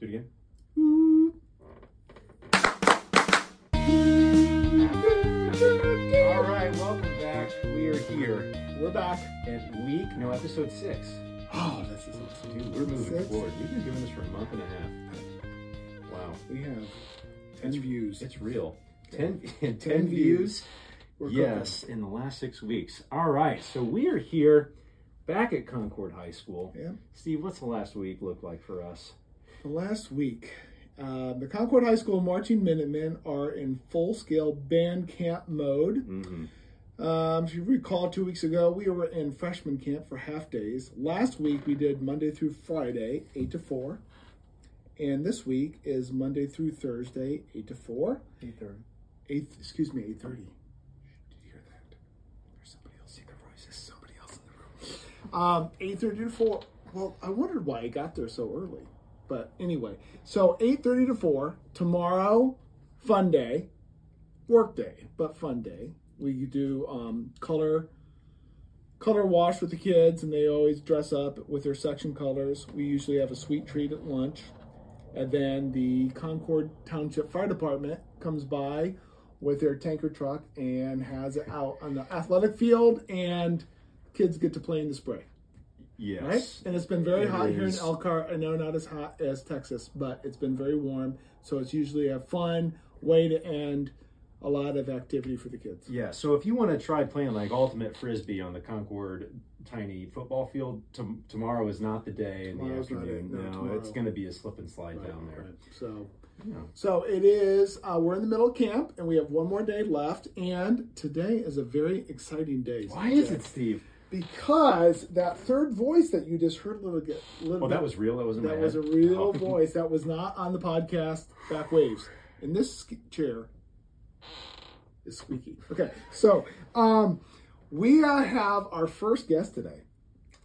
Do it again. All right, welcome back. We are here We're back. at week, no, episode six. Oh, this is awesome. Dude, we're moving Six. forward. We've been doing this for a month and a half. Wow, We have 10 views. it's real. 10, 10, 10 views. views. We're yes, in the last six weeks. All right, so we are here back at Concord High School. Yeah. Steve, what's the last week look like for us? The last week, uh, the Concord High School Marching Minutemen are in full scale band camp mode. Mm-hmm. Um, if you recall, two weeks ago, we were in freshman camp for half days. Last week, we did Monday through Friday, 8 to 4. And this week is Monday through Thursday, 8 to 4. 8:30. 8, excuse me, 8.30. Did you hear that? There's somebody else. Secret voice. There's somebody else in the room. Um, 8.30 to 4. Well, I wondered why I got there so early. But anyway, so 8.30 to 4. Tomorrow, fun day. Work day, but fun day. We do um, color color wash with the kids, and they always dress up with their section colors. We usually have a sweet treat at lunch. And then the Concord Township Fire Department comes by with their tanker truck and has it out on the athletic field, and kids get to play in the spray. Yes. Right? And it's been very It hot here in. Elkhart. I know not as hot as Texas, but it's been very warm. So it's usually a fun way to end a lot of activity for the kids. Yeah, so if you want to try playing like ultimate frisbee on the Concord tiny football field, tom tomorrow is not the day in the Tomorrow's not afternoon. No, No, it's going to be a slip and slide down there. Right. So Yeah. So it is. Uh, we're in the middle of camp, and we have one more day left. And today is a very exciting day. Why is it, Steve? Because that third voice that you just heard a little bit. Little Oh, that was real. That wasn't that my was a real Oh. voice. That was not on the podcast. Back waves. And this chair is squeaky. Okay, so um, we uh, have our first guest today.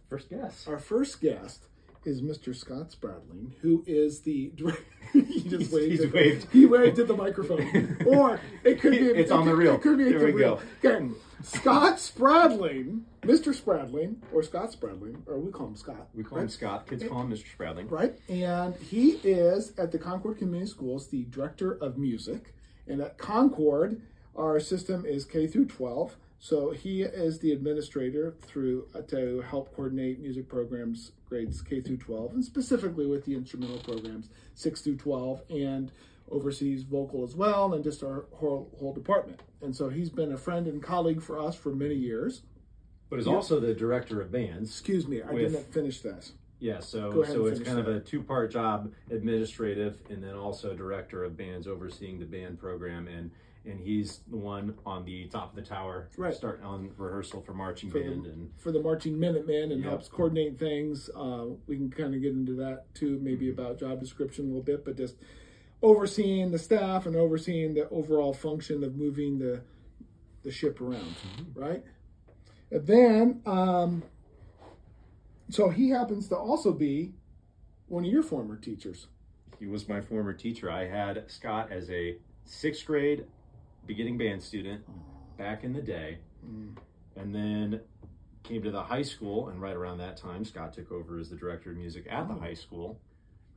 First guest. Our first guest is Mr. Scott Spradling, who is the he just waved. at- waved. He waved at the microphone, or it could be. It's it on the reel. It could be There the we reel. go. Okay, Scott Spradling, Mr. Spradling, or Scott Spradling, or we call him Scott. We call him Scott. Kids call him Mr. Spradling. Right, and he is at the Concord Community Schools the director of music, and at Concord, our system is K through 12. So he is the administrator through uh, to help coordinate music programs grades K through 12, and specifically with the instrumental programs 6 through 12, and oversees vocal as well, and just our whole, whole department. And so he's been a friend and colleague for us for many years. But is also the director of bands. Excuse me, I With- didn't finish that. Yeah, so so it's kind of a two-part job, administrative, and then also director of bands, overseeing the band program, and and he's the one on the top of the tower, Right. starting on rehearsal for marching For the- band, and for the marching Minutemen and Yep. helps coordinate things. Uh, we can kind of get into that too, maybe Mm-hmm. about job description a little bit, but just overseeing the staff and overseeing the overall function of moving the the ship around, Mm-hmm. right? And then, um, so he happens to also be one of your former teachers. he was my former teacher. I had Scott as a sixth grade beginning band student back in the day, Mm. and then came to the high school. And right around that time, Scott took over as the director of music at the Oh. high school.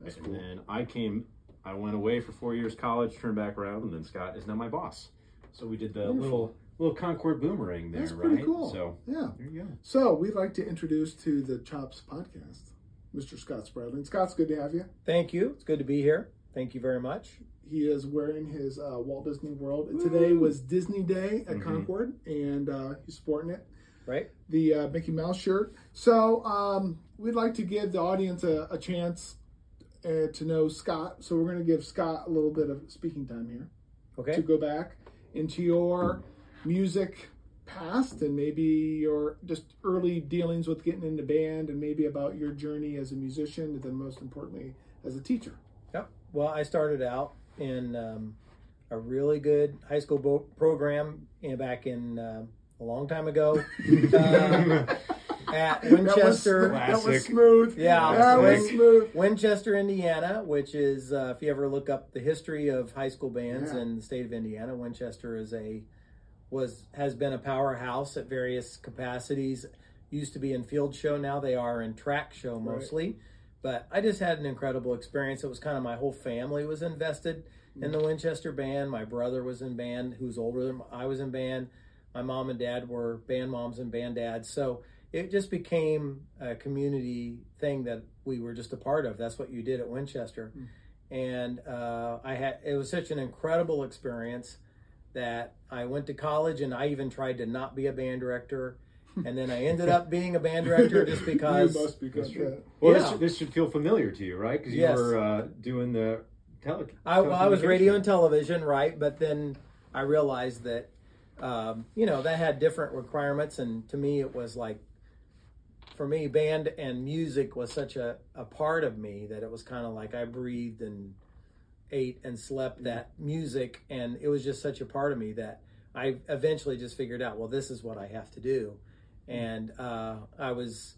That's and cool. then I came, I went away for four years college, turned back around, and then Scott is now my boss. So we did the Wonderful. little little Concord boomerang there, That's right? cool. So Yeah. there you go. So we'd like to introduce to the Chops podcast, Mr. Scott Spradling. Scott's good to have you. Thank you. It's good to be here. Thank you very much. He is wearing his uh, Walt Disney World. Today was Disney Day at Mhm. Concord, and uh, he's sporting it, Right? the uh, Mickey Mouse shirt. So um, we'd like to give the audience a, a chance uh, to know Scott. So we're going to give Scott a little bit of speaking time here Okay. to go back into your music past and maybe your just early dealings with getting into band and maybe about your journey as a musician and then most importantly as a teacher. Yep. Well, I started out in um, a really good high school bo- program in, back in uh, a long time ago uh, at Winchester. That was, that was Classic. smooth. Yeah, that was smooth. Winchester, Indiana, which is, uh, if you ever look up the history of high school bands Yeah. in the state of Indiana, Winchester is a was has been a powerhouse at various capacities. Used to be in field show, now they are in track show mostly. but I just had an incredible experience. It was kind of my whole family was invested in the Winchester band. My brother was in band, who's older than I was in band. My mom and dad were band moms and band dads. So it just became a community thing that we were just a part of. That's what you did at Winchester. And uh, I had it was such an incredible experience that I went to college and I even tried to not be a band director. And then I ended up being a band director just because you must be good. Well, Yeah. this, this should feel familiar to you, right? Because you Yes. were uh, doing the tele. I, well, I was radio and television, right? But then I realized that, um, you know, that had different requirements. And to me, it was like, for me, band and music was such a, a part of me that it was kind of like I breathed and ate and slept that music. And it was just such a part of me that I eventually just figured out, well, this is what I have to do. And uh, I was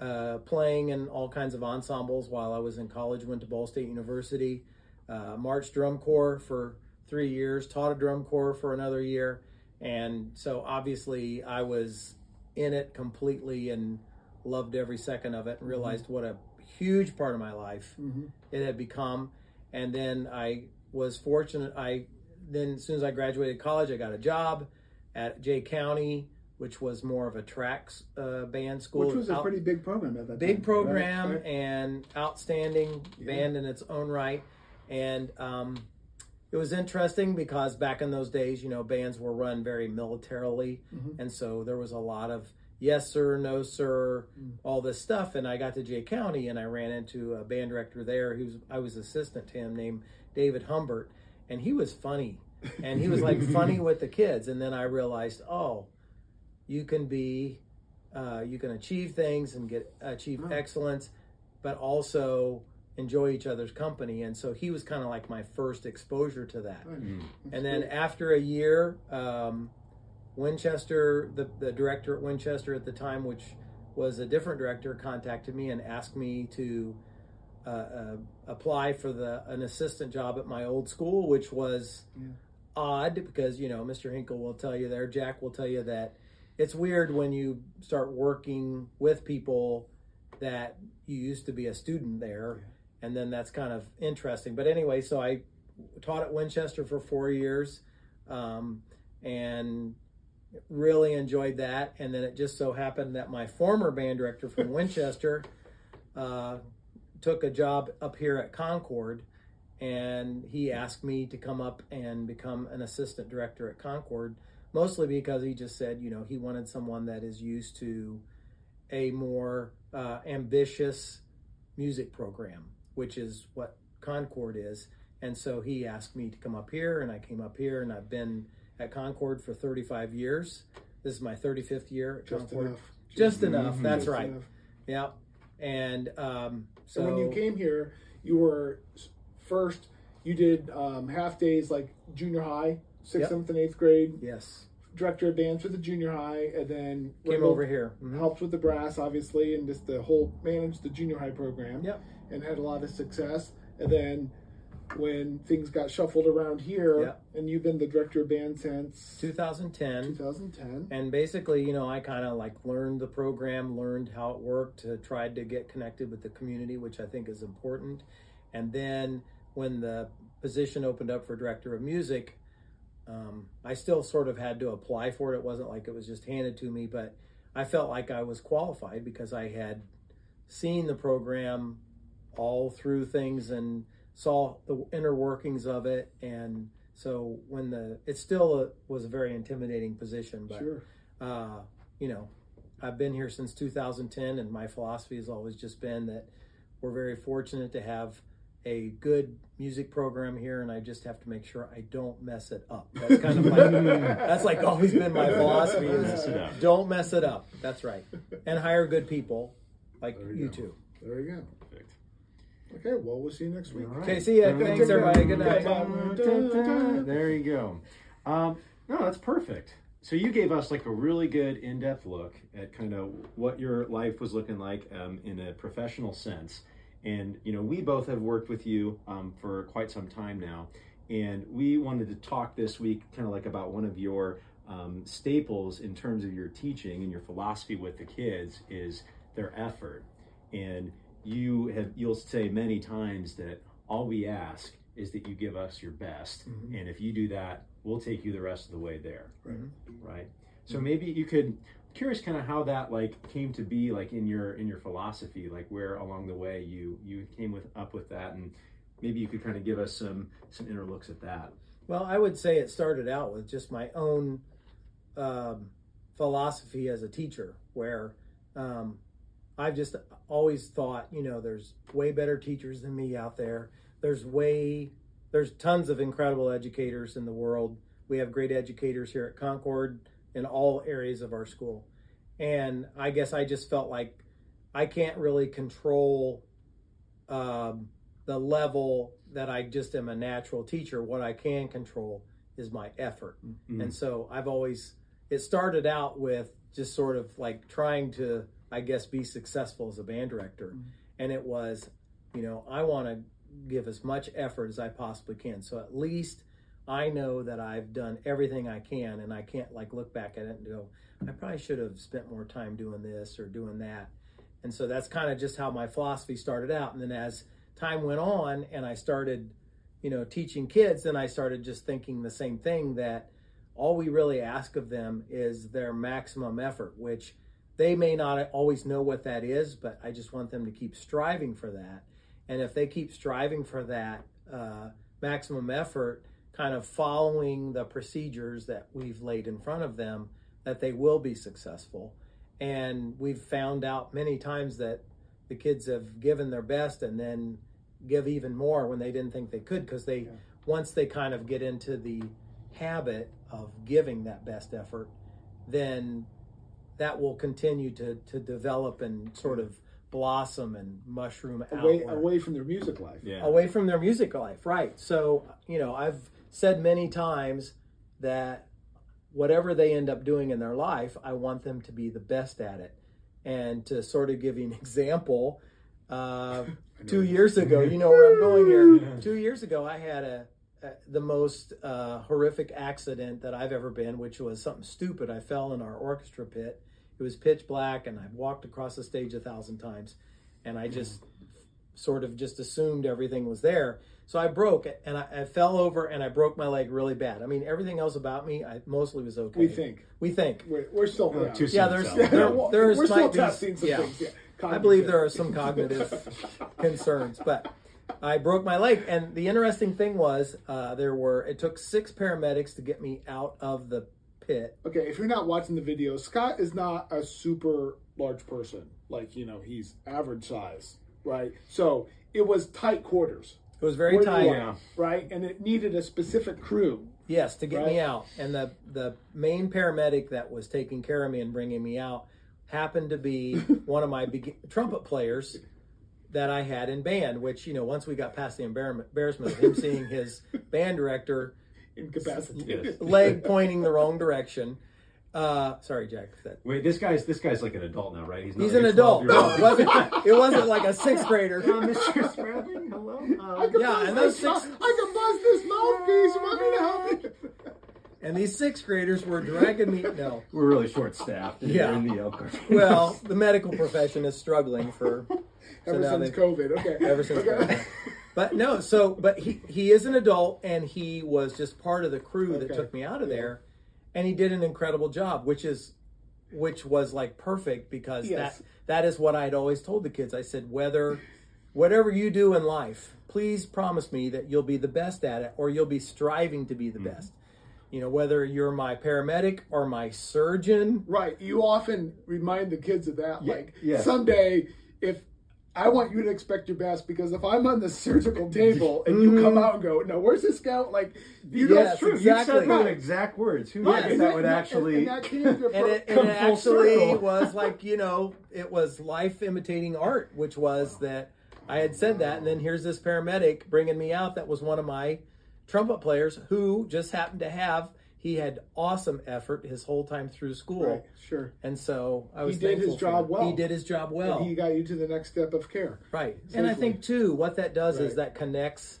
uh, playing in all kinds of ensembles while I was in college, went to Ball State University uh, marched drum corps for three years, taught a drum corps for another year, and so obviously I was in it completely and loved every second of it. And realized what a huge part of my life it had become, and then I was fortunate. I then as soon as I graduated college, I got a job at Jay County, which was more of a tracks uh, band school. Which was a pretty big program at that time. big program right? And outstanding band in its own right and um, it was interesting because back in those days you know bands were run very militarily Mm-hmm. and so there was a lot of yes sir no sir Mm. all this stuff. And i got to jay county and i ran into a band director there who's i was assistant to him named david humbert. And he was funny. And he was like funny with the kids. And then i realized oh you can be uh, you can achieve things and get achieve excellence but also enjoy each other's company. And so he was kind of like my first exposure to that. And then after a year um, winchester the, the director at winchester at the time which was a different director contacted me and asked me to uh, uh, apply for the an assistant job at my old school which was odd because you know mr hinkle will tell you there jack will tell you that it's weird when you start working with people that you used to be a student there and then that's kind of interesting. But anyway so i taught at winchester for four years um, and really enjoyed that and then it just so happened that my former band director from winchester uh, took a job up here at concord and he asked me to come up and become an assistant director at concord mostly because he just said you know he wanted someone that is used to a more uh, ambitious music program, which is what Concord is. And so he asked me to come up here, and I came up here, and I've been at Concord for 35 years. This is my 35th year at Just Concord. enough. Just enough. That's Just right. enough. Yeah. And um, so So when you came here, you were first. You did um, half days like junior high, sixth, Yep. seventh, and eighth grade. yes, Director of dance for the junior high, and then came over here. Mhm. Helped with the brass, obviously, and just the whole managed the junior high program. Yep. And had a lot of success. And then when things got shuffled around here, Yep. and you've been the director of band since 2010. 2010. and basically you know i kind of like learned the program learned how it worked uh, tried to get connected with the community which i think is important and then when the position opened up for director of music um, i still sort of had to apply for it it wasn't like it was just handed to me but i felt like i was qualified because i had seen the program all through things and saw the inner workings of it and so when the it still a, was a very intimidating position but Sure. uh, you know, I've been here since 2010, and my philosophy has always just been that we're very fortunate to have a good music program here, and I just have to make sure I don't mess it up. That's kind of like that's like always been my philosophy Mess is it up. don't mess it up. That's right, and hire good people like There you you go. two. There you go. Perfect. Okay, well, we'll see you next week. All right. Okay, see ya. Thanks, everybody. Good night. There you go. Um, no, that's perfect. So you gave us like a really good in-depth look at kind of what your life was looking like um, in a professional sense. And you know, we both have worked with you um, for quite some time now, and we wanted to talk this week kind of like about one of your um, staples in terms of your teaching and your philosophy with the kids is their effort. And you have you'll say many times that all we ask is that you give us your best, Mhm. and if you do that, we'll take you the rest of the way there. Right. Right. So maybe you could curious kind of how that like came to be like in your in your philosophy like where along the way you you came with up with that and maybe you could kind of give us some some inner looks at that Well, I would say it started out with just my own um, philosophy as a teacher, where um, I've just always thought, you know, there's way better teachers than me out there. There's way, there's tons of incredible educators in the world. We have great educators here at Concord in all areas of our school. And I guess I just felt like I can't really control um, the level that I just am a natural teacher. What I can control is my effort. Mhm. And so I've always, it started out with just sort of like trying to, I guess, be successful as a band director. Mm-hmm. And it was, you know, I want to give as much effort as I possibly can. So at least I know that I've done everything I can and I can't like look back at it and go, I probably should have spent more time doing this or doing that. And so that's kind of just how my philosophy started out. And then as time went on and I started, you know, teaching kids, then I started just thinking the same thing that all we really ask of them is their maximum effort, which they may not always know what that is, but I just want them to keep striving for that. And if they keep striving for that uh, maximum effort, kind of following the procedures that we've laid in front of them, that they will be successful. And we've found out many times that the kids have given their best and then give even more when they didn't think they could because they Yeah. once they kind of get into the habit of giving that best effort then that will continue to to develop and sort of blossom and mushroom away outward. away from their music life. yeah. Away from their music life right. So you know i've said many times that whatever they end up doing in their life i want them to be the best at it. And to sort of give you an example uh, two years ago you know where i'm going here. Two years ago i had a, a the most uh, horrific accident that i've ever been which was something stupid. I fell in our orchestra pit it was pitch black and i walked across the stage a thousand times and i just sort of just assumed everything was there. So I broke and I, I fell over and I broke my leg really bad. I mean, everything else about me, I mostly was okay. We think We think. we're, we're still Oh, yeah. too Yeah, there's to Yeah, there, well, there's we're still be- testing some yeah. things. Yeah, I believe there are some cognitive concerns, but I broke my leg. And the interesting thing was, uh, there were it took six paramedics to get me out of the pit. Okay, if you're not watching the video, Scott is not a super large person. Like you know, he's average size, right? So it was tight quarters, It was very tight. Yeah. right? And it needed a specific crew. Yes, to get me out. And the the main paramedic that was taking care of me and bringing me out happened to be one of my beg- trumpet players that I had in band. Which you know, once we got past the embarrassment of him seeing his band director Incapacitated. Yes. leg pointing the wrong direction. Uh, sorry, Jack. That, wait this guy's this guy's like an adult now right he's not he's like an adult. No, it wasn't. It wasn't like a sixth grader. Uh, Mr. Spradling, hello. Um, can Yeah, and those this mouth- six- I can buzz this mouthpiece. You want me to help you? And these sixth graders were dragging me. No, we're really short staffed. Yeah. in the Elkhart. well, the medical profession is struggling for Ever now since they- COVID, okay. ever since okay. COVID. But no, so but he he is an adult and he was just part of the crew that Okay. took me out of Yeah. there, and he did an incredible job, which is which was like perfect because Yes. that that is what I'd always told the kids. I said whether whatever you do in life, please promise me that you'll be the best at it or you'll be striving to be the mm-hmm. best. You know, whether you're my paramedic or my surgeon, Right. You often remind the kids of that. Yeah, Like yes. someday, if I want you to expect your best, because if I'm on the surgical table and you come mm. out and go, "No, where's the scout?" Like you. Yes, don't. True, exactly. you said those exact words. Who Right, knows and that would and actually? and that came and it, and it actually circle. was like you know it was life imitating art which was that i had said that and then here's this paramedic bringing me out that was one of my trumpet players who just happened to have he had awesome effort his whole time through school Right, sure. and so i was he did his job well. he did his job well And he got you to the next step of care. Right. And I think too, what that does is that connects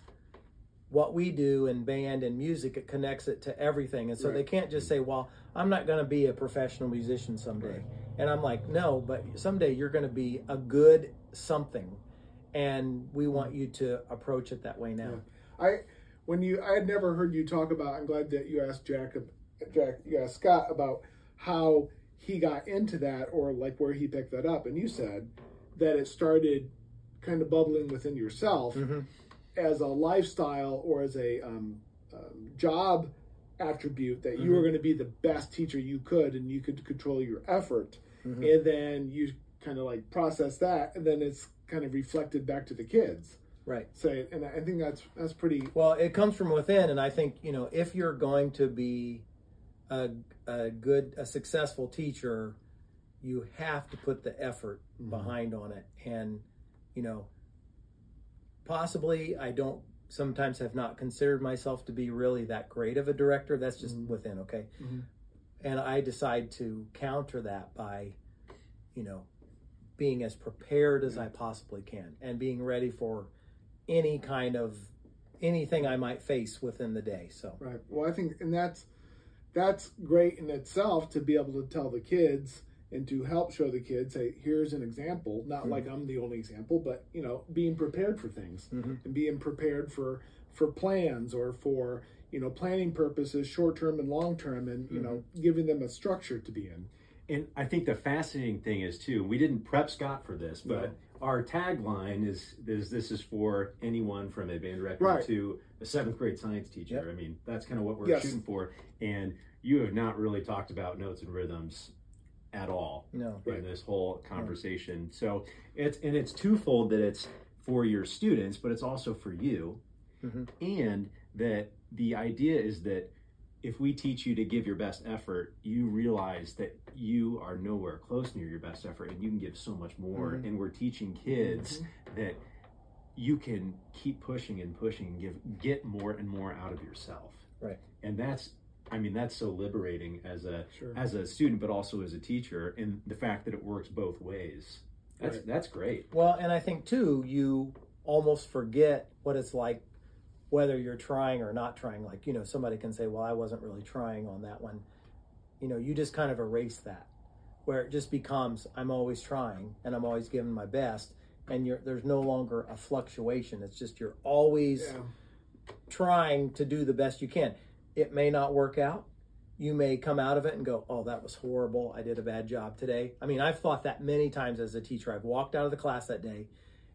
what we do in band and music, it connects it to everything. And so Right. they can't just say, Well, I'm not gonna be a professional musician someday. And I'm like, No, but someday you're gonna be a good something. and we want mm. you to approach it that way now. I when you I had never heard you talk about. I'm glad that you asked Jack, Jack, you asked Scott about how he got into that or like where he picked that up, and you said that it started kind of bubbling within yourself Mhm. as a lifestyle or as a um, um, job attribute that you were Mhm. going to be the best teacher you could and you could control your effort Mhm. and then you kind of like process that and then it's kind of reflected back to the kids Right. say and i think that's that's pretty Well, it comes from within, and I think you know if you're going to be a, a good, a successful teacher, you have to put the effort behind on it, and you know, possibly I don't sometimes have not considered myself to be really that great of a director. That's just within, okay, Mhm. and I decide to counter that by, you know, being as prepared as I possibly can and being ready for any kind of anything I might face within the day. So. Right. Well i think and that's that's great in itself to be able to tell the kids and to help show the kids hey here's an example not mm-hmm. like i'm the only example but you know being prepared for things mm-hmm. and being prepared for for plans or for you know planning purposes short term and long term and you know mm-hmm. giving them a structure to be in. And I think the fascinating thing is too, we didn't prep Scott for this, but No. Our tagline is is this is for anyone from a band director Right. to a seventh grade science teacher. Yep. I mean, that's kind of what we're Yes. shooting for. And you have not really talked about notes and rhythms at all no, in this whole conversation. So it's and it's twofold that it's for your students, but it's also for you, Mhm. and that the idea is that if we teach you to give your best effort, you realize that you are nowhere close near your best effort, and you can give so much more. Mhm. And we're teaching kids that you can keep pushing and pushing and give get more and more out of yourself. Right. And that's I mean that's so liberating as a Sure. as a student but also as a teacher and the fact that it works both ways. That's Right. that's great. Well, and I think too, you almost forget what it's like whether you're trying or not trying. Like, you know, somebody can say, well, I wasn't really trying on that one. You know, you just kind of erase that where it just becomes, I'm always trying and I'm always giving my best. And you're, there's no longer a fluctuation. It's just you're always yeah trying to do the best you can. It may not work out. You may come out of it and go, oh, that was horrible. I did a bad job today. I mean, I've thought that many times as a teacher. I've walked out of the class that day,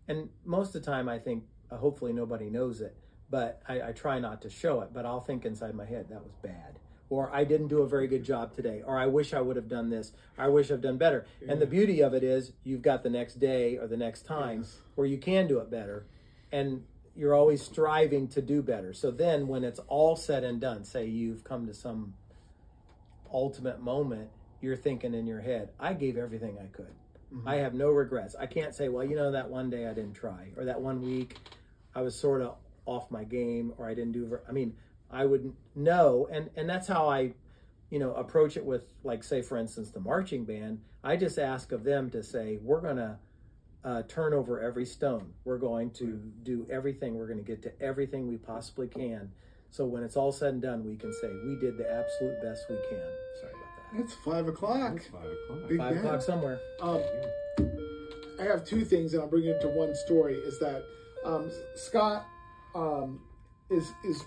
and most of the time, I think, uh, hopefully, nobody knows it, but I, I try not to show it. But I'll think inside my head, that was bad. Or I didn't do a very good job today. Or I wish I would have done this. I wish I've done better. And the beauty of it is, you've got the next day or the next time Yes. where you can do it better. And you're always striving to do better. So then, when it's all said and done, say you've come to some ultimate moment, you're thinking in your head, I gave everything I could. Mm-hmm. I have no regrets. I can't say, well, you know, that one day I didn't try, or that one week I was sort of off my game, or I didn't do. Ver-. I mean, I would know, and and that's how I, you know, approach it with, like, say, for instance, the marching band. I just ask of them to say, we're gonna uh, turn over every stone. We're going to do everything. We're going to get to everything we possibly can. So when it's all said and done, we can say we did the absolute best we can. Sorry about that. it's five o'clock It's five o'clock. Big Five band. o'clock somewhere. Um, I have two things, and I'll bring it to one story. Is that um, Scott um, is is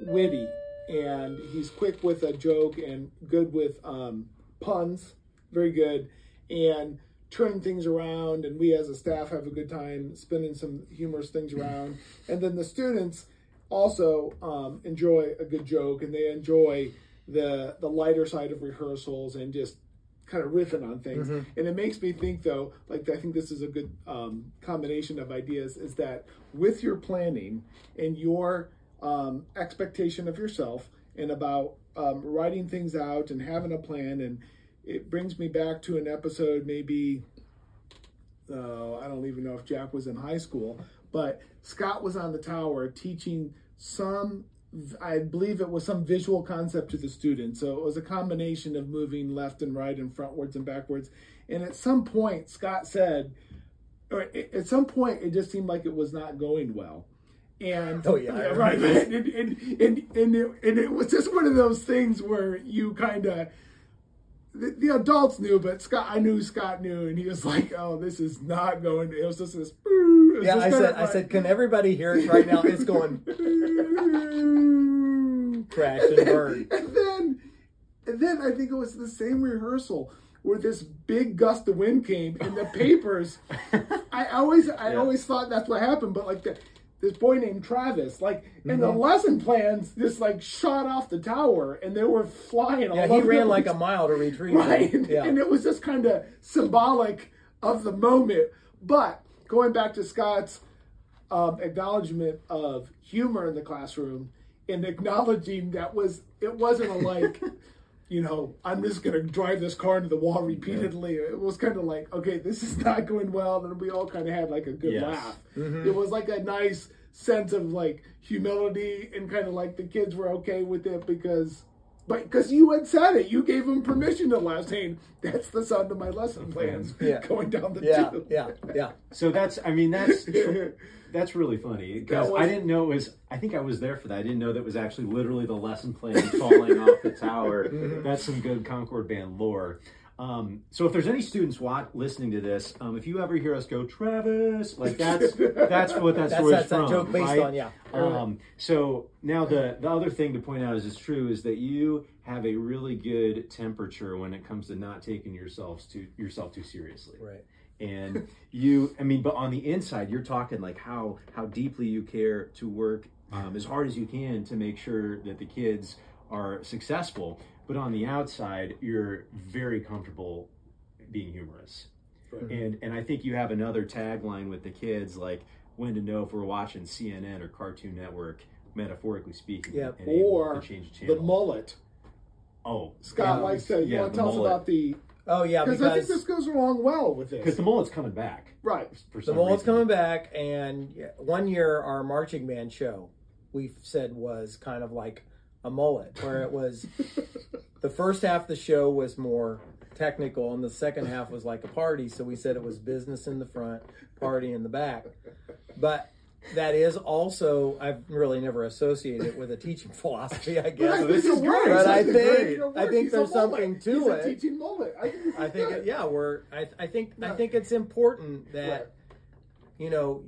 witty and he's quick with a joke and good with um, puns, very good, and turn things around. And we as a staff have a good time spinning some humorous things around. And then the students also um, enjoy a good joke, and they enjoy the the lighter side of rehearsals and just kind of riffing on things. And it makes me think, though, like I think this is a good um, combination of ideas. Is that with your planning and your um, expectation of yourself and about um, writing things out and having a plan, and it brings me back to an episode maybe. Uh, I don't even know if Jack was in high school, but Scott was on the tower teaching some I believe it was some visual concept to the students. So it was a combination of moving left and right and frontwards and backwards. And at some point, Scott said, or at some point, it just seemed like it was not going well. And Oh, yeah, right, and and and, and, and, it, and it was just one of those things where you kind of the, the adults knew, but Scott, I knew Scott knew, and he was like, "Oh, this is not going." To, it was just this. was Yeah, just I said, of I said, can everybody hear it right now? It's going crash and burn. and then, and then I think it was the same rehearsal where this big gust of wind came and the papers. I always, I Yeah. always thought that's what happened, but like the, this boy named Travis, like, and Mm-hmm. the lesson plans just like shot off the tower and they were flying. Yeah, all he over ran like a mile to retrieve right, it. Yeah. and it was just kind of symbolic of the moment. But going back to Scott's um, acknowledgement of humor in the classroom and acknowledging that was it wasn't a like you know i'm just going to drive this car into the wall repeatedly it was kind of like okay this is not going well and we all kind of had like a good Yes. laugh Mm-hmm. it was like a nice sense of like humility and kind of like the kids were okay with it because but because you had said it you gave them permission to laugh saying that's the sound of my lesson plans Yeah. going down the Yeah, tube yeah, yeah. So that's, I mean, that's that's really funny because I didn't know it was. I think I was there for that. I didn't know that was actually literally the lesson plan falling off the tower. That's some good Concord band lore. Um, so if there's any students watch, listening to this, um, if you ever hear us go Travis, like that's that's what that That's story's that's from. that joke based right? on yeah. Um, so now the the other thing to point out is it's true is that you have a really good temperature when it comes to not taking yourselves to yourself too seriously Right. And you i mean but on the inside you're talking like how how deeply you care to work um, as hard as you can to make sure that the kids are successful but on the outside you're very comfortable being humorous Right. and and i think you have another tagline with the kids like when to know if we're watching cnn or cartoon network metaphorically speaking able or change the mullet oh Scott yeah, likes to. You yeah, want to the tell us about the? Oh yeah, Because I think this goes along well with it. because the mullet's coming back Right. for the some mullet's reason. coming back, and one year our marching band show we said was kind of like a mullet, where it was the first half of the show was more technical, and the second half was like a party. So we said it was business in the front, party in the back. But that is also I've really never associated it with a teaching philosophy. I guess. Right, this it's is great. It's But I a think- great. I think He's a there's mullet. something to He's a it. teaching mullet. I think, I think it, yeah, we're I, I think I think it's important that Right. you know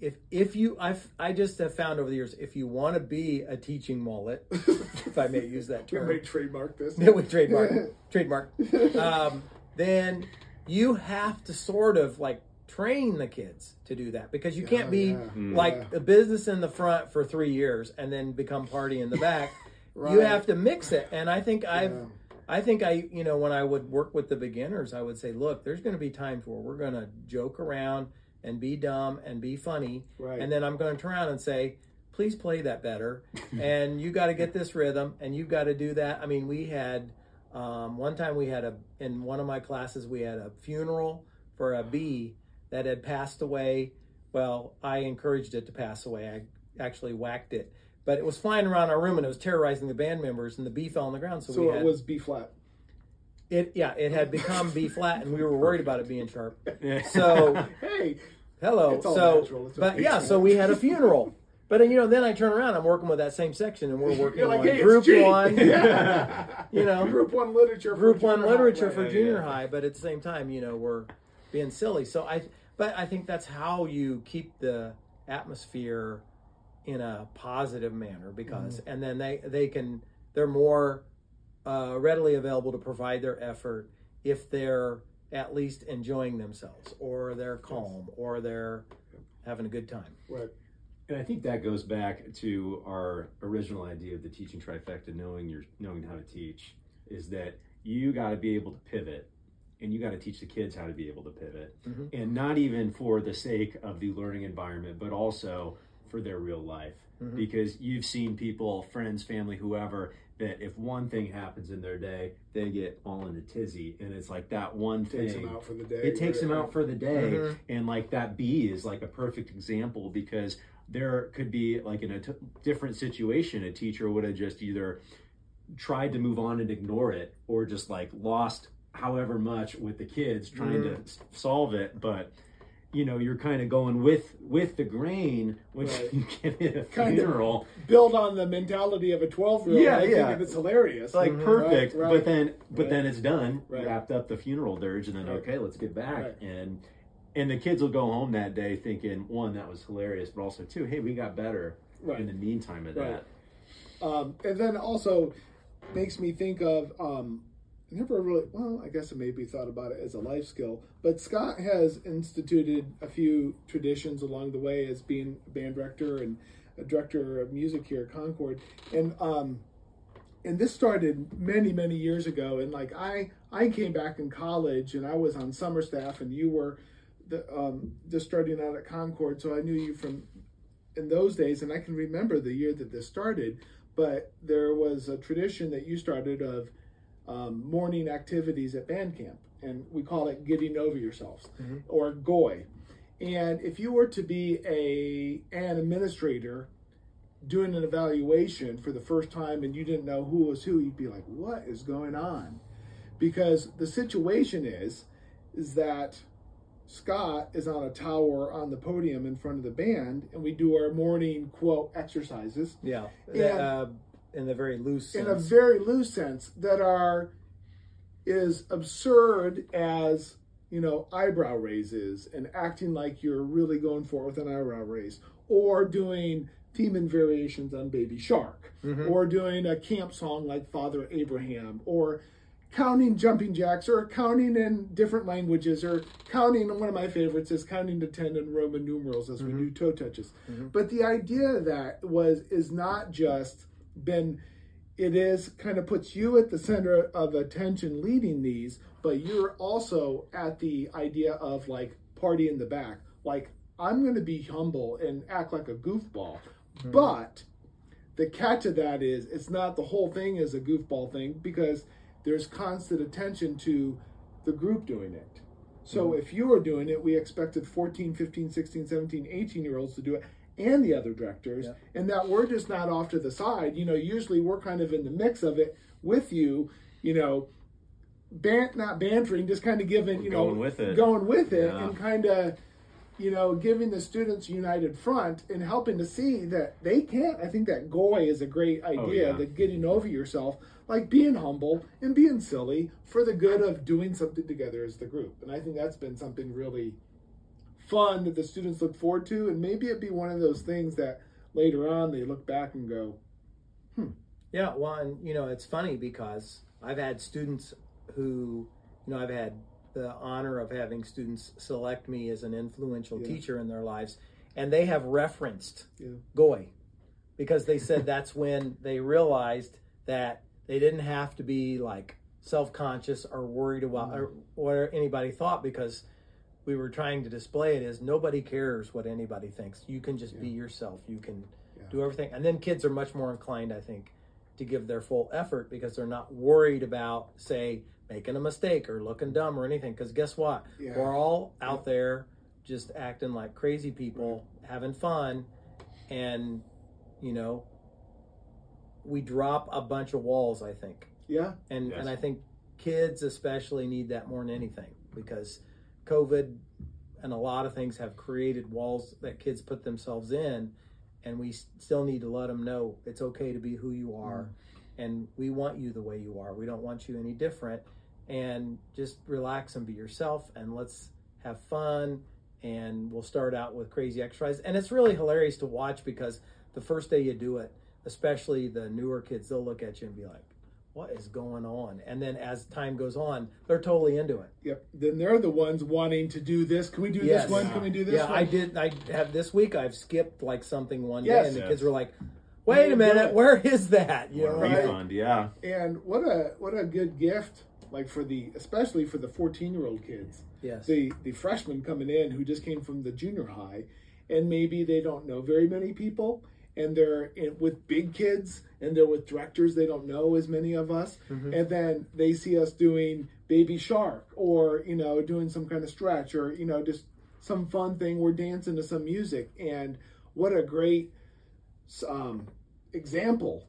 if if you I've I just have found over the years if you want to be a teaching mullet, if I may use that We term, may trademark this. yeah, we trademark trademark, um, then you have to sort of like train the kids to do that because you can't be yeah. like Yeah. a business in the front for three years and then become party in the back. You have to mix it, and I think I've. I think I, you know, when I would work with the beginners, I would say, look, there's going to be times where we're going to joke around and be dumb and be funny. Right. And then I'm going to turn around and say, please play that better. and you got to get this rhythm and you've got to do that. I mean, we had, um, one time we had a, in one of my classes, we had a funeral for a bee that had passed away. Well, I encouraged it to pass away. I actually whacked it. But it was flying around our room and it was terrorizing the band members, and the B fell on the ground. So, So we it had, was B flat. it yeah, it had become B flat, and we were worried about it being sharp. So Hey, hello. It's all so natural. It's but yeah, so we had a funeral. But then, you know, then I turn around, I'm working with that same section, and we're working like, on hey, group it's one, you know, group one literature. for group one junior high, literature for yeah, junior yeah. high. But at the same time, you know, we're being silly. So I, but I think that's how you keep the atmosphere in a positive manner because, Mm-hmm. and then they they can they're more uh, readily available to provide their effort if they're at least enjoying themselves or they're calm or they're having a good time. Right. And I think that goes back to our original idea of the teaching trifecta, knowing your knowing how to teach, is that you got to be able to pivot, and you got to teach the kids how to be able to pivot, Mhm. and not even for the sake of the learning environment, but also for their real life. Mhm. Because you've seen people, friends, family, whoever, that if one thing happens in their day, they get all in a tizzy, and it's like that one Takes thing them out for the day. it takes them out for the day Mhm. and like that bee is like a perfect example because there could be like in a t- different situation a teacher would have just either tried to move on and ignore it or just like lost however much with the kids trying to solve it but you know you're kind of going with with the grain which Right. you get at a Kind of. funeral. Build on the mentality of a twelve year old. Yeah, I yeah. think it's hilarious. Like perfect, Right, right. but then but then it's done. Right. Wrapped up the funeral dirge, and then okay, let's get back. And and the kids will go home that day thinking one that was hilarious, but also two, hey, we got better in the meantime of that. Um, and then also makes me think of um, never really well I guess I maybe thought about it as a life skill, but Scott has instituted a few traditions along the way as being a band director and a director of music here at Concord, and um, and this started many many years ago. And like I I came back in college and I was on summer staff, and you were the um, just starting out at Concord, so I knew you from in those days, and I can remember the year that this started. But there was a tradition that you started of um, morning activities at band camp, and we call it getting over yourselves or GOY. And if you were to be a an administrator doing an evaluation for the first time and you didn't know who was who, you'd be like, "What is going on?" Because the situation is is that Scott is on a tower on the podium in front of the band, and we do our morning quote exercises Yeah, And- uh, in the very loose sense. in a very loose sense that are is absurd as you know eyebrow raises and acting like you're really going for it with an eyebrow raise or doing theme and variations on baby shark mm-hmm. or doing a camp song like father abraham or counting jumping jacks or counting in different languages or counting one of my favorites is counting to 10 in roman numerals as we mm-hmm. do toe touches. Mm-hmm. But the idea that was is not just been it is kind of puts you at the center of attention leading these but you're also at the idea of like party in the back. Like i'm going to be humble and act like a goofball mm-hmm. but the catch of that is it's not the whole thing is a goofball thing because there's constant attention to the group doing it. So mm-hmm. if you are doing it we expected 14 15 16 17 18 year olds to do it and the other directors and that we're just not off to the side you know usually we're kind of in the mix of it with you you know ban not bantering just kind of giving you know Going with it. going with it Yeah. and kind of you know, giving the students united front and helping to see that they can't. I think that GOY is a great oh, idea, Oh, yeah. that getting over yourself, like being humble and being silly for the good of doing something together as the group. And I think that's been something really fun that the students look forward to. And maybe it'd be one of those things that later on they look back and go, hmm. Yeah, well, and you know, it's funny because I've had students who, you know, I've had the honor of having students select me as an influential Yeah. teacher in their lives, and they have referenced Yeah. Goy because they said that's when they realized that they didn't have to be like self-conscious or worried about or what anybody thought because we were trying to display it as nobody cares what anybody thinks. You can just be yourself. You can do everything. And then kids are much more inclined, I think, to give their full effort because they're not worried about, say, making a mistake or looking dumb or anything. Because guess what? Yeah. We're all out there just acting like crazy people, having fun, and you know, we drop a bunch of walls. I think, yeah, and Yes. and I think kids especially need that more than anything because COVID and a lot of things have created walls that kids put themselves in, and we still need to let them know it's okay to be who you are, mm. and we want you the way you are. We don't want you any different, and just relax and be yourself, and let's have fun. And we'll start out with crazy exercise, and it's really hilarious to watch because the first day you do it, especially the newer kids, they'll look at you and be like, "What is going on?" And then as time goes on, they're totally into it. yep. Then they're the ones wanting to do this. Can we do Yes. this one? Can we do this yeah, one? I did. I have this week. I've skipped like something one Yes. day, and the kids were like, "Wait a minute, where is that?" You know, Right. Refund, yeah. And what a what a good gift, like for the especially for the fourteen year old kids. Yes. the the freshmen coming in who just came from the junior high and maybe they don't know very many people and they're in, with big kids and they're with directors they don't know as many of us and then they see us doing baby shark or you know doing some kind of stretch or you know just some fun thing we're dancing to some music and what a great um, example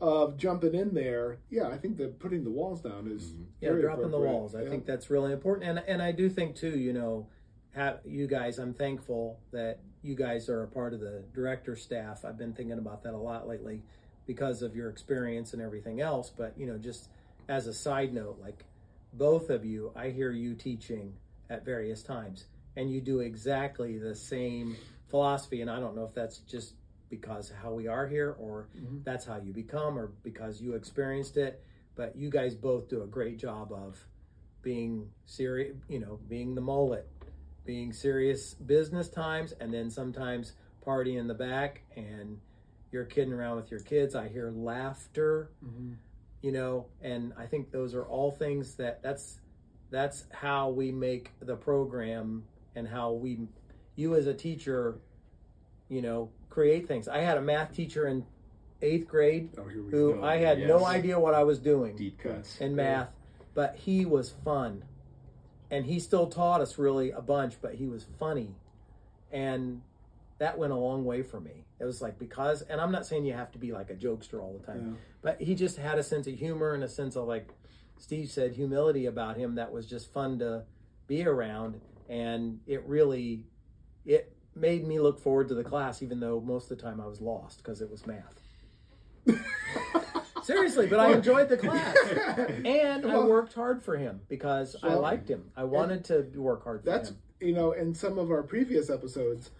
of jumping in there yeah i think that putting the walls down is yeah, very dropping the walls. I Yeah. think that's really important, and and I do think too. You know, have you guys. I'm thankful that you guys are a part of the director staff. I've been thinking about that a lot lately because of your experience and everything else. But you know, just as a side note, like both of you, I hear you teaching at various times, and you do exactly the same philosophy. And I don't know if that's just because how we are here, or Mm-hmm. that's how you become, or because you experienced it. But you guys both do a great job of being serious, you know, being the mullet, being serious business times, and then sometimes party in the back, and you're kidding around with your kids. I hear laughter, Mm-hmm. you know, and I think those are all things that that's that's how we make the program and how we you as a teacher, you know, create things. I had a math teacher in eighth grade Oh, who go. I had no idea what I was doing Deep cuts. in math, but he was fun. And he still taught us really a bunch, but he was funny. And that went a long way for me. It was like because and I'm not saying you have to be like a jokester all the time, Yeah. but he just had a sense of humor and a sense of like Steve said humility about him that was just fun to be around and it really it made me look forward to the class even though most of the time I was lost because it was math. Seriously, but I enjoyed the class. And I worked hard for him because I liked him. I wanted to work hard for That's him. you know, in some of our previous episodes,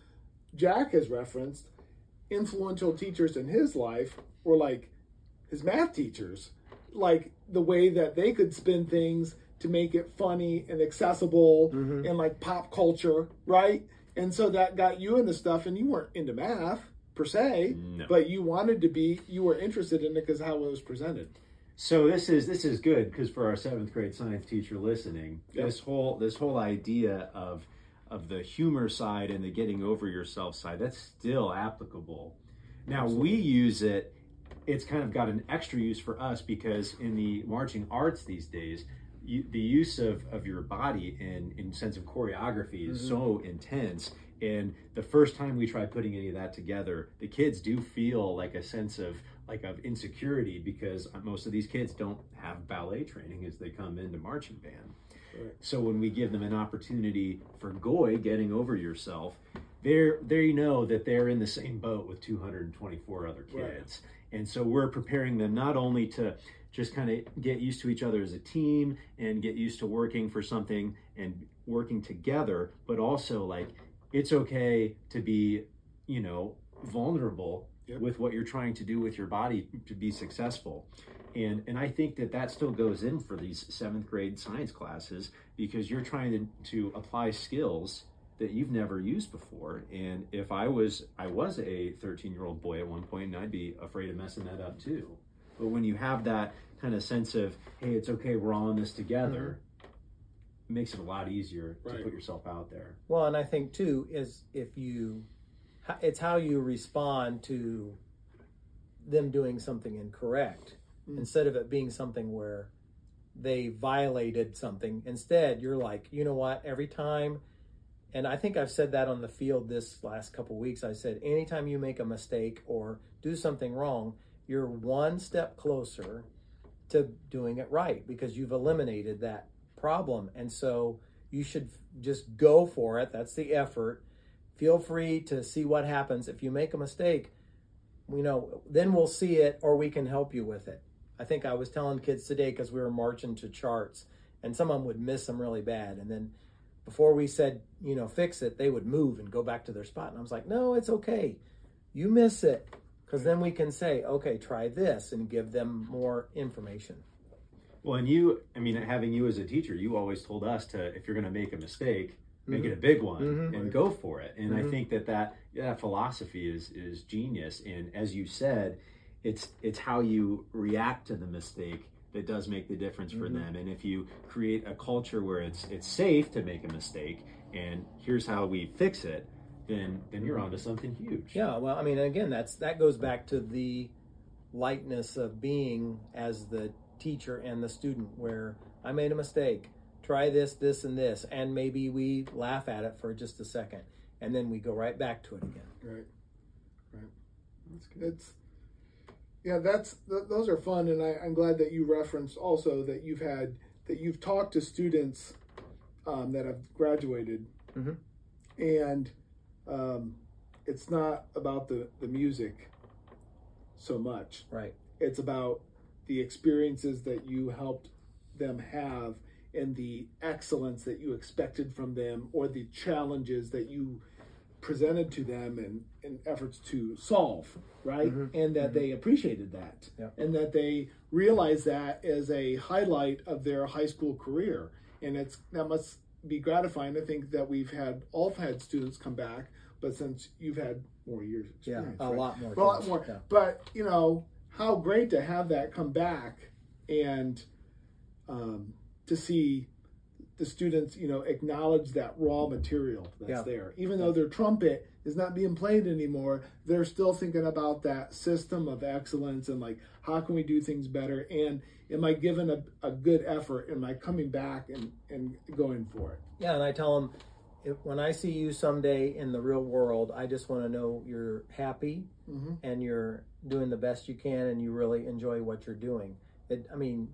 Jack has referenced influential teachers in his life were like his math teachers, like the way that they could spin things to make it funny and accessible Mm-hmm. and like pop culture, right? And so that got you into stuff, and you weren't into math per se, No. but you wanted to be, you were interested in it because how it was presented. So this is this is good because for our seventh grade science teacher listening, Yep. this whole this whole idea of of the humor side and the getting over yourself side that's still applicable. Now we use it. It's kind of got an extra use for us because in the marching arts these days, you, the use of, of your body in in sense of choreography is mm-hmm. so intense. And the first time we try putting any of that together, the kids do feel like a sense of like of insecurity because uh, most of these kids don't have ballet training as they come into marching band. Right. So when we give them an opportunity for goy, getting over yourself, they're they know that they're in the same boat with 224 other kids. Right. And so we're preparing them not only to just kind of get used to each other as a team and get used to working for something and working together, but also like it's okay to be, you know, vulnerable Yep. with what you're trying to do with your body to be successful. And and I think that that still goes in for these seventh grade science classes because you're trying to, to apply skills that you've never used before. And if I was I was a 13 year old boy at one point, and I'd be afraid of messing that up too. But when you have that kind of sense of hey, it's okay, we're all in this together, it makes it a lot easier to put yourself out there. Well, and I think too is if you, it's how you respond to them doing something incorrect hmm. instead of it being something where they violated something. Instead, you're like, you know what? Every time, and I think I've said that on the field this last couple weeks. I said, anytime you make a mistake or do something wrong, you're one step closer to doing it right because you've eliminated that problem. And so you should just go for it. That's the effort. Feel free to see what happens. If you make a mistake, you know, then we'll see it or we can help you with it. I think I was telling kids today because we were marching to charts and some of them would miss them really bad. And then before we said, you know, fix it, they would move and go back to their spot. And I was like, no, it's okay. You miss it. Because then we can say, okay, try this and give them more information. Well, and you, I mean, having you as a teacher, you always told us to, if you're going to make a mistake, make it a big one Mhm. and go for it. And I Mhm. think that that that philosophy is is genius. And as you said, it's it's how you react to the mistake that does make the difference for Mhm. them. And if you create a culture where it's it's safe to make a mistake, and here's how we fix it, then then you're onto something huge. Yeah, well, I mean, again, that's that goes back to the lightness of being as the teacher and the student, where I made a mistake. Try this, this, and this, and maybe we laugh at it for just a second, and then we go right back to it again. Right. Right. That's good. It's yeah, that's th- those are fun, and I, I'm glad that you referenced also that you've had that you've talked to students um, that have graduated Mhm. and um, it's not about the the music so much. Right. It's about the experiences that you helped them have and the excellence that you expected from them or the challenges that you presented to them in, in efforts to solve, right? Mm-hmm. And that mm-hmm. they appreciated that. Yep. And that they realized that as a highlight of their high school career. And it's that must be gratifying. I think that we've had all had students come back, but since you've had more years Yeah, experience. a right? lot more. a lot more. Yeah. But you know how great to have that come back and um, to see the students, you know, acknowledge that raw material that's Yeah. there. Even though their trumpet is not being played anymore, they're still thinking about that system of excellence and like how can we do things better and am I giving a, a good effort? Am I coming back and, and going for it? Yeah, and I tell them if, when I see you someday in the real world, I just want to know you're happy Mhm. and you're doing the best you can and you really enjoy what you're doing. It, I mean,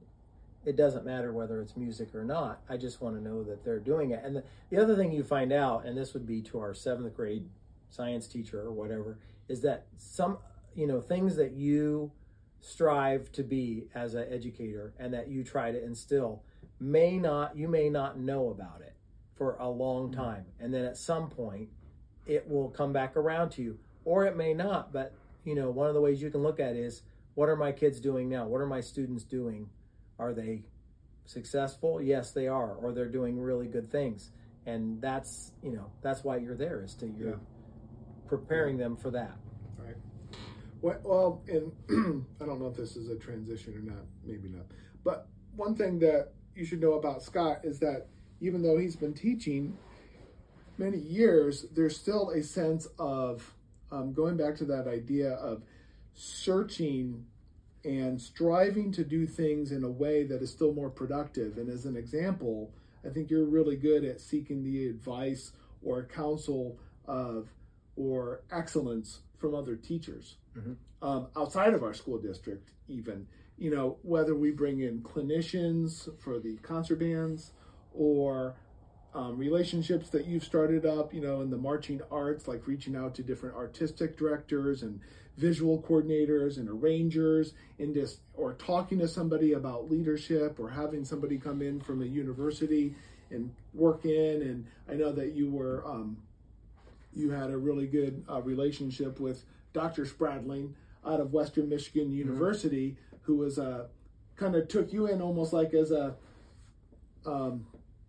it doesn't matter whether it's music or not. I just want to know that they're doing it. And the, the other thing you find out, and this would be to our seventh grade science teacher or whatever, is that some, you know, things that you strive to be as an educator and that you try to instill may not, you may not know about it for a long mm-hmm. time. And then at some point, it will come back around to you, or it may not. But, you know, one of the ways you can look at it is what are my kids doing now? What are my students doing? Are they successful? Yes, they are, or they're doing really good things. And that's, you know, that's why you're there is to you're Yeah. preparing them for that. Right. Well, well, and I don't know if this is a transition or not, maybe not. But one thing that you should know about Scott is that even though he's been teaching many years, there's still a sense of um, going back to that idea of searching and striving to do things in a way that is still more productive. And as an example, I think you're really good at seeking the advice or counsel of or excellence from other teachers um, outside of our school district, even. You know, whether we bring in clinicians for the concert bands or um, relationships that you've started up, you know, in the marching arts, like reaching out to different artistic directors and visual coordinators and arrangers, and just or talking to somebody about leadership or having somebody come in from a university and work in. And I know that you were um, you had a really good uh, relationship with Dr. Spradling out of Western Michigan University, who was a kind of took you in almost like as a um,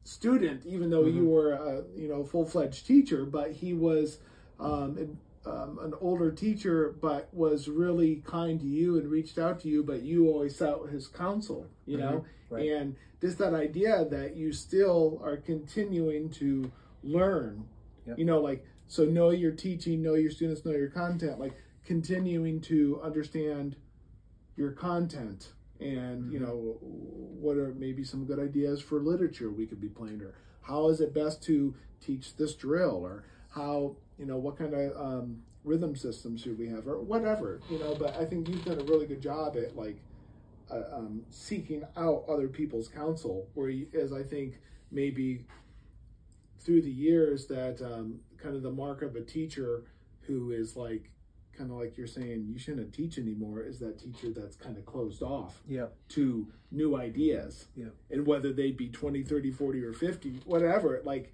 student, even though you were a you know full fledged teacher. But he was um, an- um, an older teacher, but was really kind to you and reached out to you. But you always sought his counsel, you know, Right. and just that idea that you still are continuing to learn, Yep. you know, like so know your teaching, know your students, know your content, like continuing to understand your content and you know what are maybe some good ideas for literature we could be playing or how is it best to teach this drill? Or how you know what kind of um, rhythm system should we have? Or whatever you know but i think you've done a really good job at like uh, um, seeking out other people's counsel where as i think maybe through the years that um, kind of the mark of a teacher who is like kind of like you're saying you shouldn't teach anymore is that teacher that's kind of closed off Yep. to new ideas Yep. and whether they be 20 30 40 or 50 whatever like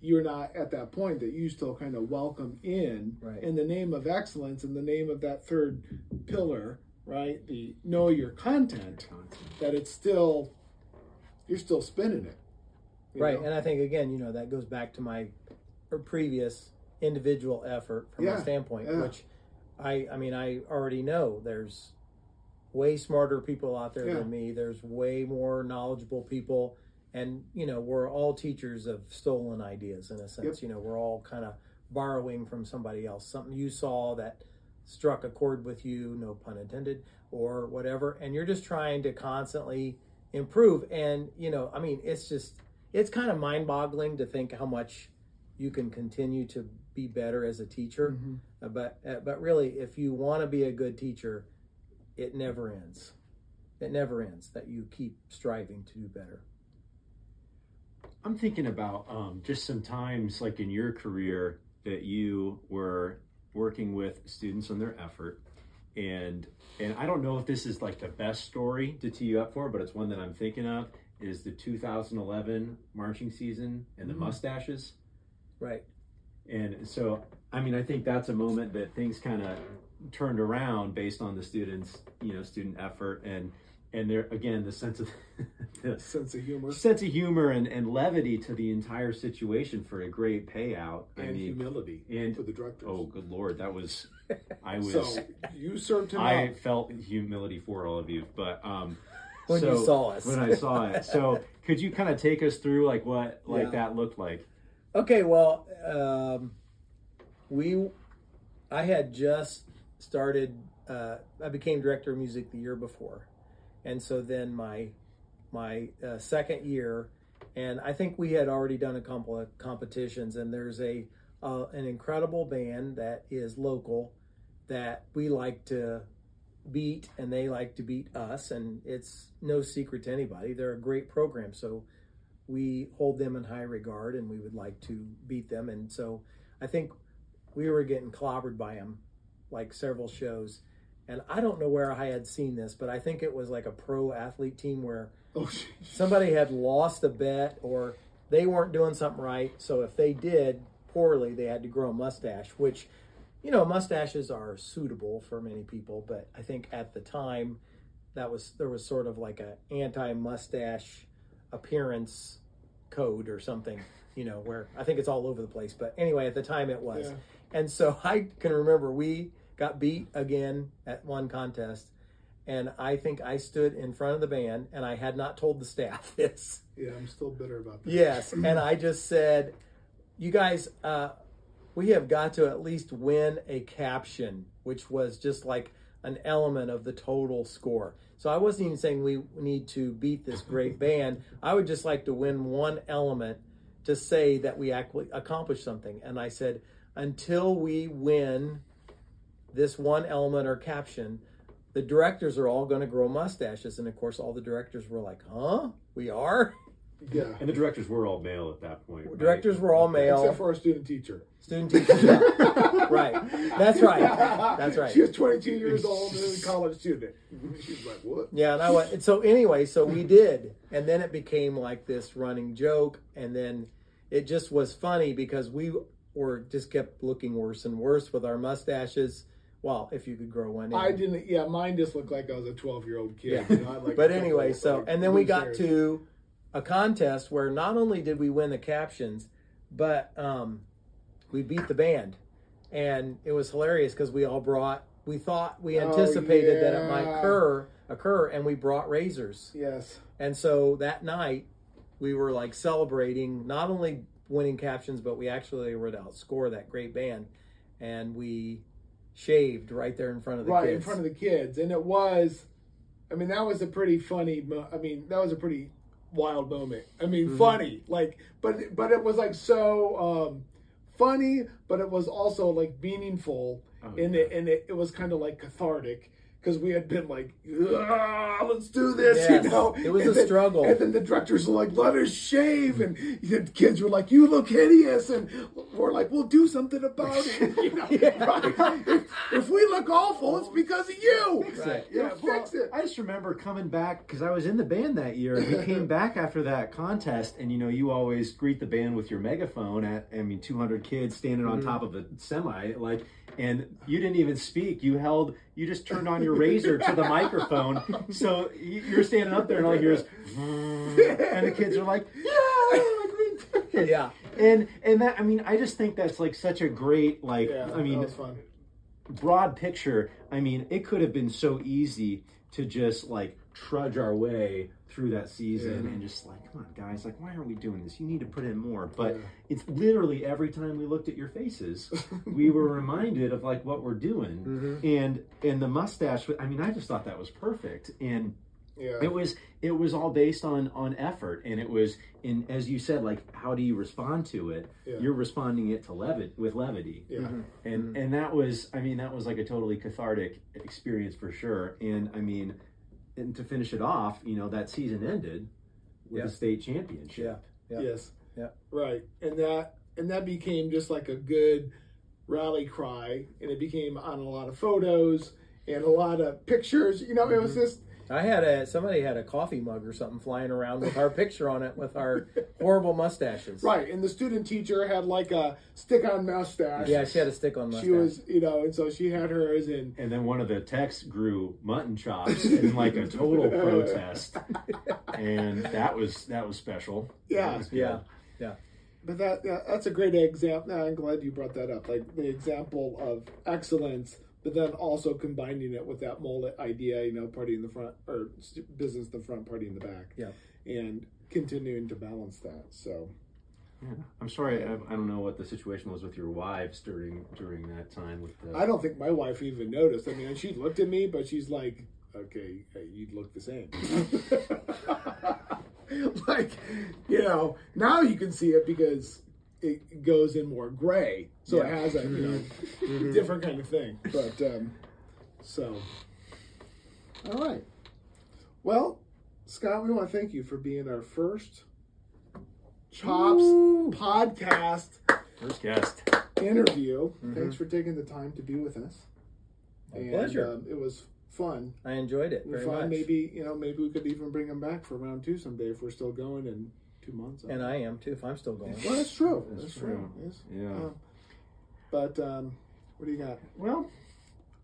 you're not at that point that you still kind of welcome in Right. in the name of excellence in the name of that third pillar right the know your content that it's still you're still spinning it Right, know? and I think again, you know, that goes back to my previous individual effort from Yeah, my standpoint, yeah. which I, I mean, I already know there's way smarter people out there Yeah. than me. There's way more knowledgeable people, and you know, we're all teachers of stolen ideas in a sense. Yep. You know, we're all kind of borrowing from somebody else, something you saw that struck a chord with you, no pun intended, or whatever, and you're just trying to constantly improve. And you know, I mean, it's just it's kind of mind-boggling to think how much you can continue to be better as a teacher. Mhm. Uh, But uh, but really, if you want to be a good teacher, it never ends. It never ends. That you keep striving to do better. I'm thinking about um, just some times, like in your career, that you were working with students on their effort, and and I don't know if this is like the best story to tee you up for, but it's one that I'm thinking of. Is the 2011 marching season and the Mhm. mustaches, Right. And so I mean I think that's a moment that things kind of turned around based on the students, you know, student effort and and there again the sense of the Sense of humor sense of humor and, and levity to the entire situation for a great payout. I and mean, humility and- for the directors. oh good lord, that was I was so you served him I up. felt humility for all of you, but um When so- you saw us. when I saw it. So could you kind of take us through like what like Yeah. that looked like? Okay, well, um, we, I had just started. Uh, I became director of music the year before, and so then my my uh, second year, and I think we had already done a couple of competitions. And there's a uh, an incredible band that is local that we like to beat, and they like to beat us, and it's no secret to anybody. They're a great program, so we hold them in high regard and we would like to beat them. And so I think we were getting clobbered by them like several shows. And I don't know where I had seen this, but I think it was like a pro athlete team where Oh, somebody had lost a bet or they weren't doing something right. So if they did poorly, they had to grow a mustache, which, you know, mustaches are suitable for many people. But I think at the time, that was there was sort of like a anti mustache appearance code or something, you know, where I think it's all over the place. But anyway, at the time it was. Yeah. And so I can remember we got beat again at one contest. And I think I stood in front of the band and I had not told the staff this. Yeah, I'm still bitter about that. Yes. And I just said, you guys, uh, we have got to at least win a caption, which was just like an element of the total score. So I wasn't even saying we need to beat this great band. I would just like to win one element to say that we actually accomplished something. And I said, until we win this one element or caption, the directors are all going to grow mustaches. And of course, all the directors were like, huh? We are? Yeah. And the directors were all male at that point. right? Directors were all male. Except for our student teacher. Student teachers, yeah. right. That's right. That's right. She was 22 years old and a college student. She's like, what? Yeah, and I went. And so anyway, so we did, and then it became like this running joke, and then it just was funny because we were just kept looking worse and worse with our mustaches. Well, if you could grow one. in. I didn't. Yeah, mine just looked like I was a 12 year old kid. Yeah. You know, I like- but anyway, so like and then we got hairs. to a contest where not only did we win the captions, but um, we beat the band, and it was hilarious because we all brought. We thought we Oh, anticipated that it might occur, occur, and we brought razors. Yes. And so that night, we were like celebrating not only winning captions, but we actually were to outscore that great band, and we shaved right there in front of the right kids. in front of the kids and it was i mean that was a pretty funny i mean that was a pretty wild moment i mean Mm-hmm. funny like but but it was like so um funny but it was also like meaningful Oh, and yeah. it and it, it was kind of like cathartic because we had been like, "Ah, let's do this, Yes, you know. it was And a then- struggle. And then the directors were like, let us shave. And the kids were like, you look hideous. And we're like, we'll do something about it. You know, right? if, if we look awful, it's because of you. Right. Yeah, Yeah, well, fix it. I just remember coming back because I was in the band that year. And we came back after that contest, and you know, you always greet the band with your megaphone at, I mean, 200 kids standing on top of a semi, like, and you didn't even speak. You held, you just turned on your razor to the microphone. So you- you're standing up there, and all you hear is, and the kids are like, yeah, like we did it. Yeah. And and that I mean I just think that's like such a great like Yeah, I mean that was broad picture, I mean, it could have been so easy to just like trudge our way through that season Yeah. and just like, come on, guys, like, why aren't we doing this? You need to put in more. But Yeah. it's literally every time we looked at your faces, we were reminded of like what we're doing. Mm-hmm. And and the mustache, I mean, I just thought that was perfect. And Yeah. it was it was all based on on effort and it was in as you said like how do you respond to it Yeah. you're responding it to levit with levity yeah. and and that was i mean that was like a totally cathartic experience for sure and i mean and to finish it off you know that season ended with Yeah. the state championship Yeah. Yes. Yeah. Right. And that and that became just like a good rally cry, and it became on a lot of photos and a lot of pictures. You know, it Mm-hmm. was just I had a somebody had a coffee mug or something flying around with our picture on it with our horrible mustaches. right. And the student teacher had like a stick-on mustache. Yeah, she had a stick on mustache. She was, you know, and so she had hers, and And then one of the techs grew mutton chops in like a total protest, and that was that was special. Yeah. Was yeah, yeah. But that yeah, that's a great example. I'm glad you brought that up. Like the example of excellence, but then also combining it with that mullet idea. You know, party in the front or business in the front, party in the back. Yeah. and continuing to balance that. So Yeah. I'm sorry, I, I don't know what the situation was with your wives during during that time with the. I don't think my wife even noticed. I mean, she looked at me, but she's like, "Okay, hey, you look the same." like, you know, now you can see it because it goes in more gray, so it has a you know different kind of thing. But um, so, all right. Well, Scott, we want to thank you for being our first Chops podcast First guest. interview. Thanks for taking the time to be with us. My pleasure. Um, it was fun. I enjoyed it We very thought much. maybe you know maybe we could even bring him back for round two someday if we're still going in two months. and I am too. If I'm still going. well, that's true. That's That's, true. true. Yes. Yeah. Um, but um, what do you got? Well,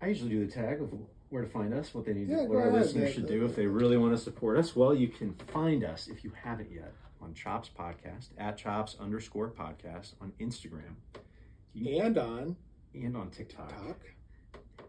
I usually do the tag of where to find us, what they need, Yeah, what our ahead, listeners Nick. should do if they really want to support us. Well, you can find us if you haven't yet on Chops Podcast at Chops underscore Podcast on Instagram And on and on TikTok. talk.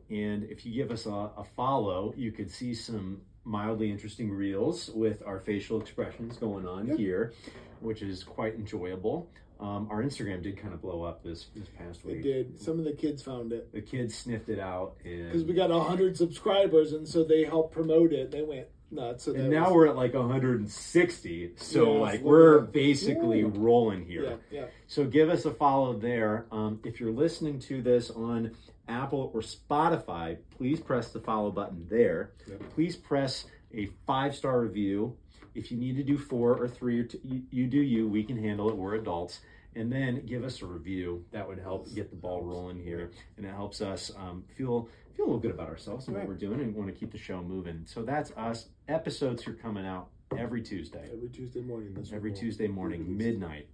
And if you give us a, a follow, you could see some mildly interesting reels with our facial expressions going on Yep. here, which is quite enjoyable. Um, our Instagram did kind of blow up this this past week. It did. Some of the kids found it The kids sniffed it out, and because we got hundred subscribers, and so they helped promote it. They went nuts. So and now was- we're at like 160. So Yeah, like we're looking- basically Ooh. rolling here. yeah, yeah. So give us a follow there. Um, if you're listening to this on Apple or Spotify, please press the follow button there. Yep. Please press a five star review. If you need to do four or three, or t- you, you do you. We can handle it. We're adults. And then give us a review. That would help get the ball rolling here, and it helps us um, feel feel a little good about ourselves and Right. what we're doing, and want to keep the show moving. So that's us. Episodes are coming out every Tuesday Every Tuesday morning. This every Tuesday morning, midnight.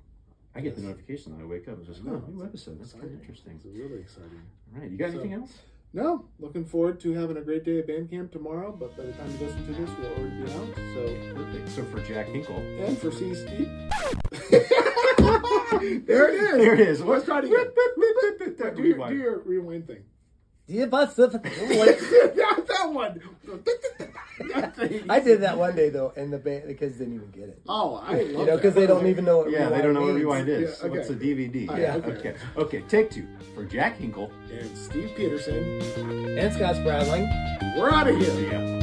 I get the notification when I wake up. It's just, Oh, new episode. That's kind of interesting. It's really exciting. All right, you got So- anything else? No, looking forward to having a great day at band camp tomorrow. But by the time you listen to this, we'll already be out. So, Perfect. So for Jack Hinkle, and for C Steve, there it is. there it is. Let's try it again. That Do your, rewind. do your rewind thing. Yeah, but the- that, that one. I did that one day though, and the band, the kids didn't even get it. Oh, I love You know, because they don't even know what Yeah, they don't know what means. rewind is. Yeah, okay. What's a DVD? Yeah, Yeah, okay. okay. Okay, take two. For Jack Hinkle, And Steve Peterson, And Scott Spradling. we're out of here. see ya.